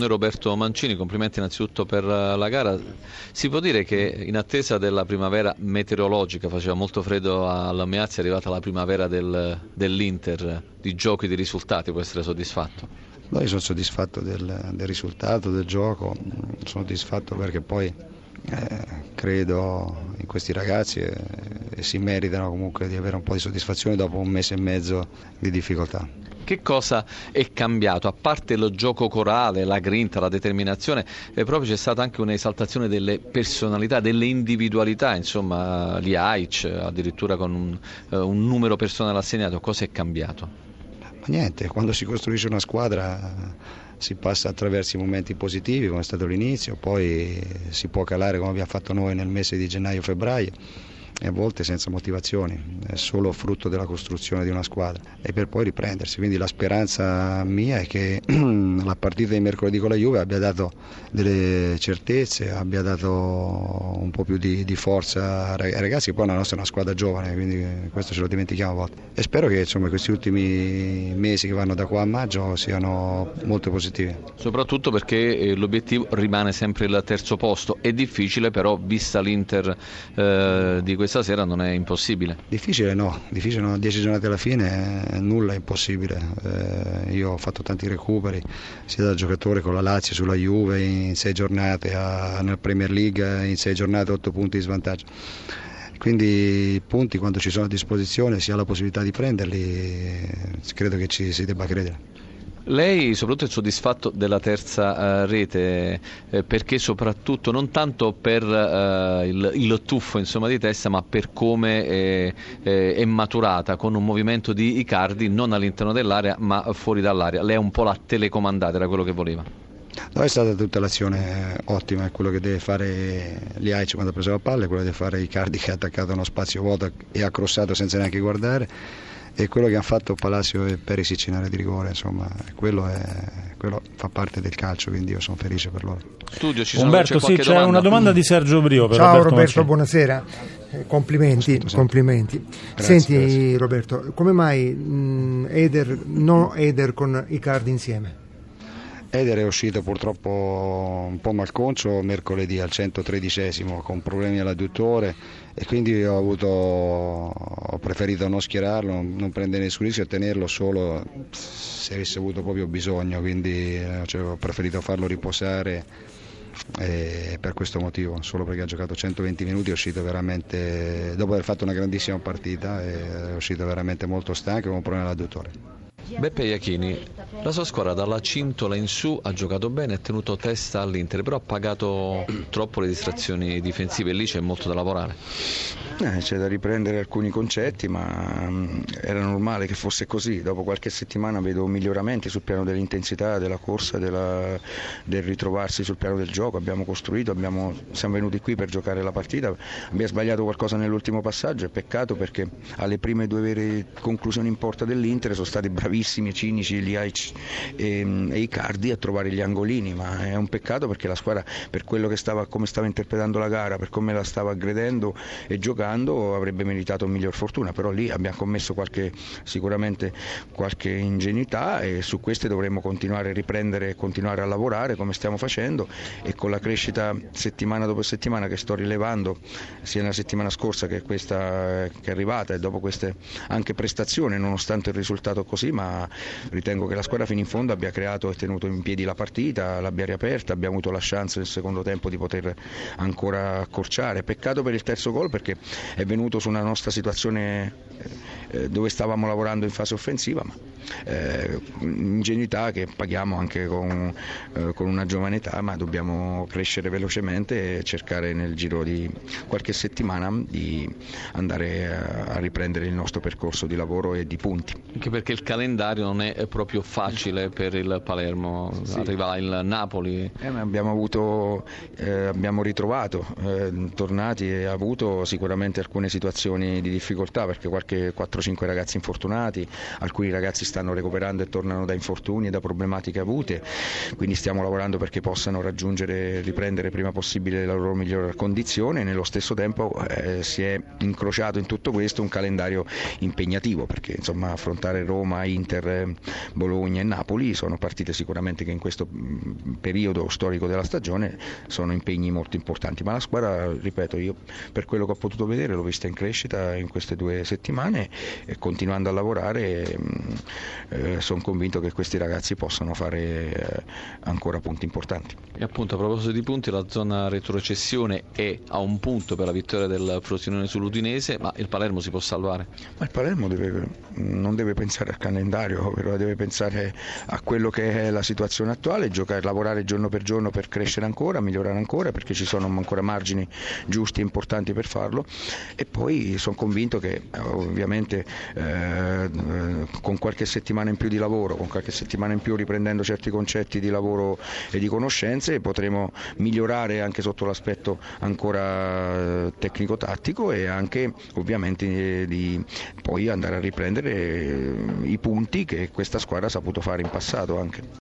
noi Roberto Mancini, complimenti innanzitutto per la gara. Si può dire che in attesa della primavera meteorologica, faceva molto freddo a Meazzi, è arrivata la primavera del, dell'Inter, di giochi, di risultati, può essere soddisfatto? No, io sono soddisfatto del, del risultato, del gioco, sono soddisfatto perché poi eh, credo in questi ragazzi e, e, si meritano comunque di avere un po' di soddisfazione dopo un mese e mezzo di difficoltà. Che cosa è cambiato? A parte lo gioco corale, la grinta, la determinazione, eh, proprio c'è stata anche un'esaltazione delle personalità, delle individualità, insomma, gli Aic, addirittura con un, eh, un numero personale assegnato. Cosa è cambiato? Ma niente, quando si costruisce una squadra si passa attraverso i momenti positivi come è stato l'inizio, poi si può calare come abbiamo fatto noi nel mese di gennaio-febbraio e a volte senza motivazioni, è solo frutto della costruzione di una squadra e per poi riprendersi. Quindi la speranza mia è che la partita di mercoledì con la Juve abbia dato delle certezze, abbia dato un po' più di, di forza ai ragazzi, poi la nostra è una squadra giovane, quindi questo ce lo dimentichiamo a volte. E spero che insomma, questi ultimi mesi che vanno da qua a maggio siano molto positivi. Soprattutto perché eh, l'obiettivo rimane sempre il terzo posto, è difficile però vista l'Inter eh, di questa questa sera non è impossibile. Difficile no, difficile no, dieci giornate alla fine eh, nulla è impossibile. Eh, io ho fatto tanti recuperi sia da giocatore con la Lazio sulla Juve in sei giornate, a, nel Premier League in sei giornate otto punti di svantaggio. Quindi i punti quando ci sono a disposizione si ha la possibilità di prenderli, credo che ci si debba credere. Lei soprattutto è soddisfatto della terza uh, rete eh, perché soprattutto non tanto per uh, il, il, tuffo insomma, di testa ma per come è, è, maturata con un movimento di Icardi non all'interno dell'area ma fuori dall'area. Lei è un po' la telecomandata, era quello che voleva. No, è stata tutta l'azione ottima, è quello che deve fare Liaic quando ha preso la palla, è quello che deve fare Icardi che ha attaccato uno spazio vuoto e ha crossato senza neanche guardare e quello che hanno fatto Palacio e Perisic in area di rigore, insomma, quello, è, quello, fa parte del calcio, quindi io sono felice per loro. Studio, ci sono, Umberto, c'è sì, c'è domanda? una domanda di Sergio Brio. Per Ciao Roberto, Roberto buonasera. Eh, complimenti, Scusa, complimenti. Grazie, Senti grazie. Roberto, come mai mh, Eder, no Eder con i card insieme? Eder è uscito purtroppo un po' malconcio mercoledì al 113 con problemi all'adduttore e quindi ho, avuto, ho preferito non schierarlo, non prendere nessun rischio e tenerlo solo se avesse avuto proprio bisogno, quindi eh, cioè, ho preferito farlo riposare e per questo motivo, solo perché ha giocato 120 minuti è uscito veramente, dopo aver fatto una grandissima partita, è uscito veramente molto stanco con un problema all'adduttore. Beppe Iachini, la sua squadra dalla cintola in su ha giocato bene, ha tenuto testa all'Inter, però ha pagato troppo le distrazioni difensive e lì c'è molto da lavorare. Eh, c'è da riprendere alcuni concetti, ma um, era normale che fosse così. Dopo qualche settimana vedo miglioramenti sul piano dell'intensità, della corsa, della, del ritrovarsi sul piano del gioco. Abbiamo costruito, abbiamo, siamo venuti qui per giocare la partita. Abbiamo sbagliato qualcosa nell'ultimo passaggio, è peccato perché alle prime due vere conclusioni in porta dell'Inter sono stati bravissimi, cinici, Liaic e, e Icardi a trovare gli angolini, ma è un peccato perché la squadra per quello che stava, come stava interpretando la gara, per come la stava aggredendo e giocando avrebbe meritato miglior fortuna, però lì abbiamo commesso qualche, sicuramente qualche ingenuità e su queste dovremmo continuare a riprendere e continuare a lavorare come stiamo facendo e con la crescita settimana dopo settimana che sto rilevando sia nella settimana scorsa che questa che è arrivata e dopo queste anche prestazioni nonostante il risultato così ma ritengo che la squadra fino in fondo abbia creato e tenuto in piedi la partita, l'abbia riaperta, abbiamo avuto la chance nel secondo tempo di poter ancora accorciare. Peccato per il terzo gol perché è venuto su una nostra situazione eh, dove stavamo lavorando in fase offensiva, ma eh, ingenuità che paghiamo anche con, eh, con, una giovane età, ma dobbiamo crescere velocemente e cercare nel giro di qualche settimana di andare a, riprendere il nostro percorso di lavoro e di punti. Anche perché il calendario non è proprio facile per il Palermo, sì. arriva il Napoli. Eh, abbiamo, avuto, eh, abbiamo ritrovato, eh, tornati e avuto sicuramente alcune situazioni di difficoltà perché qualche 4-5 ragazzi infortunati, alcuni ragazzi stanno recuperando e tornano da infortuni e da problematiche avute, quindi stiamo lavorando perché possano raggiungere e riprendere prima possibile la loro migliore condizione. E nello stesso tempo eh, si è incrociato in tutto questo un calendario impegnativo perché insomma affrontare Roma, Inter, Bologna e Napoli sono partite sicuramente che in questo mm, periodo storico della stagione sono impegni molto importanti, ma la squadra, ripeto, io per quello che ho potuto vedere l'ho vista in crescita in queste due settimane e continuando a lavorare mm, eh, sono convinto che questi ragazzi possano fare eh, ancora punti importanti. E appunto a proposito di punti, la zona retrocessione è a un punto per la vittoria del Frosinone sull'Udinese, ma il Palermo si può salvare? Ma il Palermo deve, non deve pensare al calendario, però deve pensare a quello che è la situazione attuale, giocare, lavorare giorno per giorno per crescere ancora, migliorare ancora, perché ci sono ancora margini giusti e importanti per farlo e poi sono convinto che ovviamente eh, con qualche settimana in più di lavoro, con qualche settimana in più riprendendo certi concetti di lavoro e di conoscenze potremo migliorare anche sotto l'aspetto ancora eh, tecnico-tattico e anche ovviamente di poi andare a riprendere eh, i punti che questa squadra ha saputo fare in passato anche.